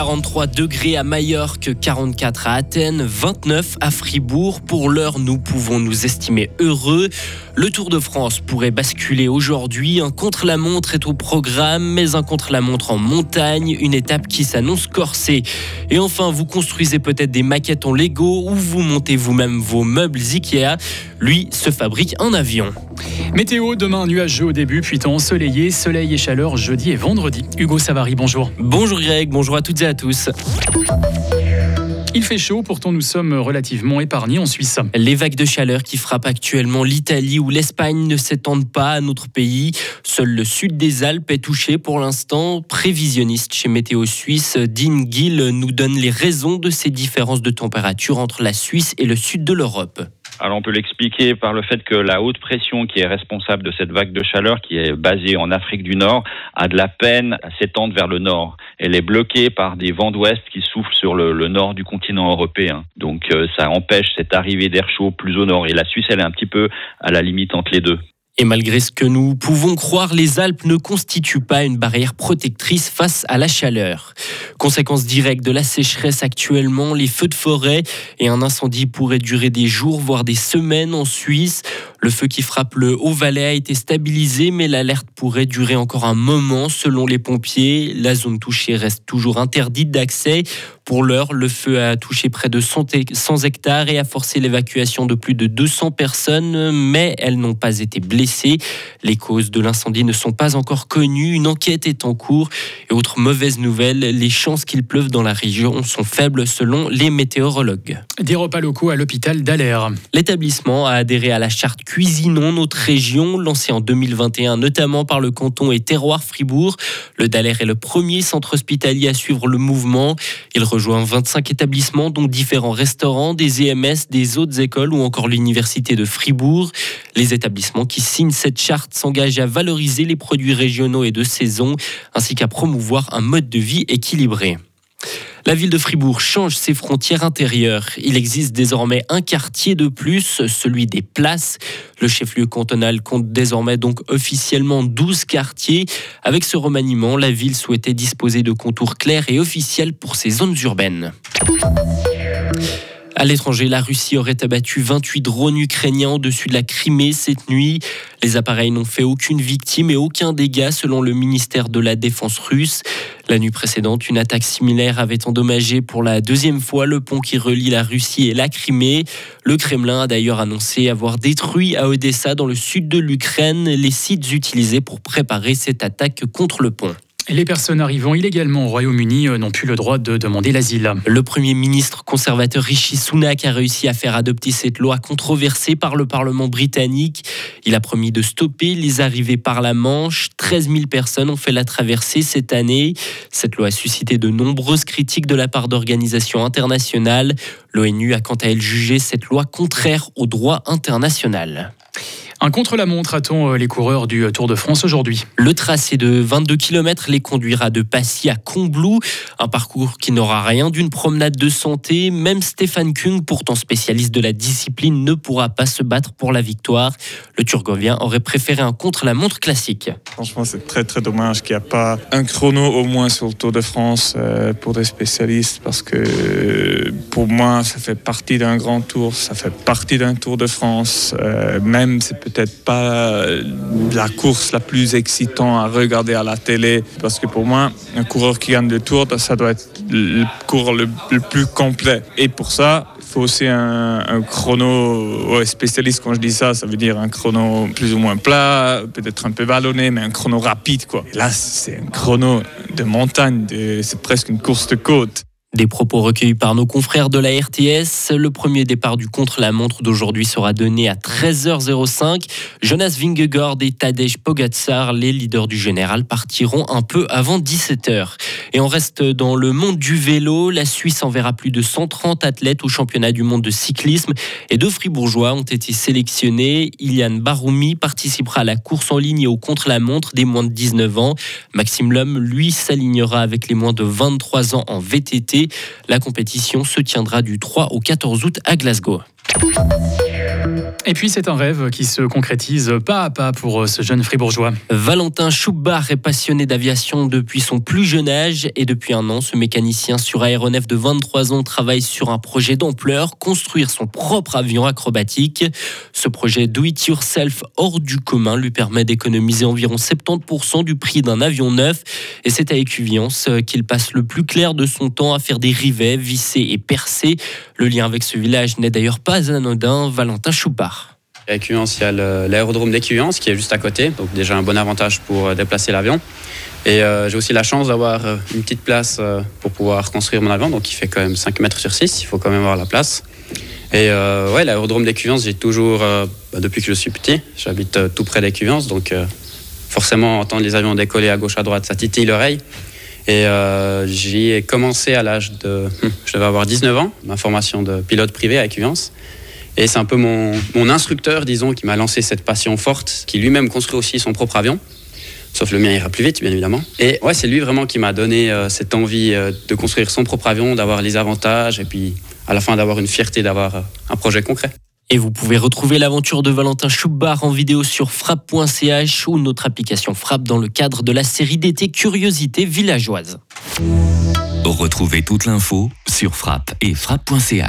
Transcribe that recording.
43 degrés à Majorque, 44 à Athènes, 29 à Fribourg. Pour l'heure, nous pouvons nous estimer heureux. Le Tour de France pourrait basculer aujourd'hui. Un contre-la-montre est au programme, mais un contre-la-montre en montagne, une étape qui s'annonce corsée. Et enfin, vous construisez peut-être des maquettes en Lego ou vous montez vous-même vos meubles Ikea. Lui se fabrique en avion. Météo, demain nuageux au début, puis temps ensoleillé, soleil et chaleur jeudi et vendredi. Hugo Savary, bonjour. Bonjour Greg, bonjour à toutes et à tous. Il fait chaud, pourtant nous sommes relativement épargnés en Suisse. Les vagues de chaleur qui frappent actuellement l'Italie ou l'Espagne ne s'étendent pas à notre pays. Seul le sud des Alpes est touché pour l'instant. Prévisionniste chez Météo Suisse, Dean Gill nous donne les raisons de ces différences de température entre la Suisse et le sud de l'Europe. Alors on peut l'expliquer par le fait que la haute pression qui est responsable de cette vague de chaleur, qui est basée en Afrique du Nord, a de la peine à s'étendre vers le nord. Elle est bloquée par des vents d'ouest qui soufflent sur le, nord du continent européen. Donc euh, ça empêche cette arrivée d'air chaud plus au nord. Et la Suisse, elle est un petit peu à la limite entre les deux. Et malgré ce que nous pouvons croire, les Alpes ne constituent pas une barrière protectrice face à la chaleur. Conséquence directe de la sécheresse actuellement, les feux de forêt et un incendie pourraient durer des jours, voire des semaines en Suisse. Le feu qui frappe le Haut-Valais a été stabilisé, mais l'alerte pourrait durer encore un moment selon les pompiers. La zone touchée reste toujours interdite d'accès. Pour l'heure, le feu a touché près de 100 hectares et a forcé l'évacuation de plus de 200 personnes, mais elles n'ont pas été blessées. Les causes de l'incendie ne sont pas encore connues. Une enquête est en cours. Et autre mauvaise nouvelle, les chances qu'il pleuve dans la région sont faibles selon les météorologues. Des repas locaux à l'hôpital d'Aller. L'établissement a adhéré à la charte Cuisinons notre région, lancée en 2021 notamment par le canton et terroir Fribourg. Le Daller est le premier centre hospitalier à suivre le mouvement. Il rejoint 25 établissements, dont différents restaurants, des EMS, des autres écoles ou encore l'Université de Fribourg. Les établissements qui signent cette charte s'engagent à valoriser les produits régionaux et de saison, ainsi qu'à promouvoir un mode de vie équilibré. La ville de Fribourg change ses frontières intérieures. Il existe désormais un quartier de plus, celui des places. Le chef-lieu cantonal compte désormais donc officiellement 12 quartiers. Avec ce remaniement, la ville souhaitait disposer de contours clairs et officiels pour ses zones urbaines. À l'étranger, la Russie aurait abattu 28 drones ukrainiens au-dessus de la Crimée cette nuit. Les appareils n'ont fait aucune victime et aucun dégât selon le ministère de la Défense russe. La nuit précédente, une attaque similaire avait endommagé pour la deuxième fois le pont qui relie la Russie et la Crimée. Le Kremlin a d'ailleurs annoncé avoir détruit à Odessa, dans le sud de l'Ukraine, les sites utilisés pour préparer cette attaque contre le pont. Les personnes arrivant illégalement au Royaume-Uni euh, n'ont plus le droit de demander l'asile. Le Premier ministre conservateur Rishi Sunak a réussi à faire adopter cette loi controversée par le Parlement britannique. Il a promis de stopper les arrivées par la Manche. 13 000 personnes ont fait la traversée cette année. Cette loi a suscité de nombreuses critiques de la part d'organisations internationales. L'ONU a quant à elle jugé cette loi contraire au droit international. Un contre-la-montre attend euh, les coureurs du euh, Tour de France aujourd'hui? Le tracé de 22 km les conduira de Passy à Combloux, un parcours qui n'aura rien d'une promenade de santé. Même Stéphane Kung, pourtant spécialiste de la discipline, ne pourra pas se battre pour la victoire. Le Turgovien aurait préféré un contre-la-montre classique. Franchement, c'est très très dommage qu'il n'y a pas un chrono au moins sur le Tour de France euh, pour des spécialistes parce que pour moi, ça fait partie d'un grand tour, ça fait partie d'un Tour de France. même c'est peut-être pas la course la plus excitante à regarder à la télé, parce que pour moi, un coureur qui gagne le tour, ça doit être le cours le, plus complet. Et pour ça, il faut aussi un, chrono spécialiste. Quand je dis ça ça veut dire un chrono plus ou moins plat peut-être un peu vallonné mais un chrono rapide quoi. Là c'est un chrono de montagne c'est presque une course de côte des propos recueillis par nos confrères de la RTS. Le premier départ du contre-la-montre d'aujourd'hui sera donné à 13h05. Jonas Vingegaard et Tadej Pogacar, les leaders du général, partiront un peu avant 17h. Et on reste dans le monde du vélo. La Suisse enverra plus de 130 athlètes au championnat du monde de cyclisme et deux fribourgeois ont été sélectionnés. Ilian Baroumi participera à la course en ligne et au contre-la-montre des moins de 19 ans. Maxime Lhomme, lui, s'alignera avec les moins de 23 ans en VTT. La compétition se tiendra du 3 au 14 août à Glasgow. Et puis c'est un rêve qui se concrétise pas à pas pour ce jeune fribourgeois. Valentin Choubard est passionné d'aviation depuis son plus jeune âge et depuis un an, ce mécanicien sur aéronef de 23 ans travaille sur un projet d'ampleur, construire son propre avion acrobatique. Ce projet Do It Yourself hors du commun lui permet d'économiser environ 70% du prix d'un avion neuf et c'est à Écuviance qu'il passe le plus clair de son temps à faire des rivets, visser et percer. Le lien avec ce village n'est d'ailleurs pas anodin. Valentin Choubard à Écuance, il y a l'aérodrome d'Écuance qui est juste à côté, donc déjà un bon avantage pour euh, déplacer l'avion. Et euh, j'ai aussi la chance d'avoir euh, une petite place pour pouvoir construire mon avion, donc il fait quand même 5 mètres sur 6, il faut quand même avoir la place. Et ouais, l'aérodrome d'Écuance, j'ai toujours, bah, depuis que je suis petit, j'habite tout près d'Écuance, donc forcément entendre les avions décoller à gauche à droite, ça titille l'oreille. Et j'y ai commencé à l'âge de, hum, je devais avoir 19 ans, ma formation de pilote privé à Écuance. Et c'est un peu mon, instructeur, disons, qui m'a lancé cette passion forte, qui lui-même construit aussi son propre avion. Sauf le mien ira plus vite, bien évidemment. Et ouais, c'est lui vraiment qui m'a donné euh, cette envie euh, de construire son propre avion, d'avoir les avantages et puis à la fin d'avoir une fierté d'avoir euh, un projet concret. Et vous pouvez retrouver l'aventure de Valentin Choubard en vidéo sur frappe.ch ou notre application Frappe dans le cadre de la série d'été Curiosité villageoise. Retrouvez toute l'info sur frappe et frappe.ch.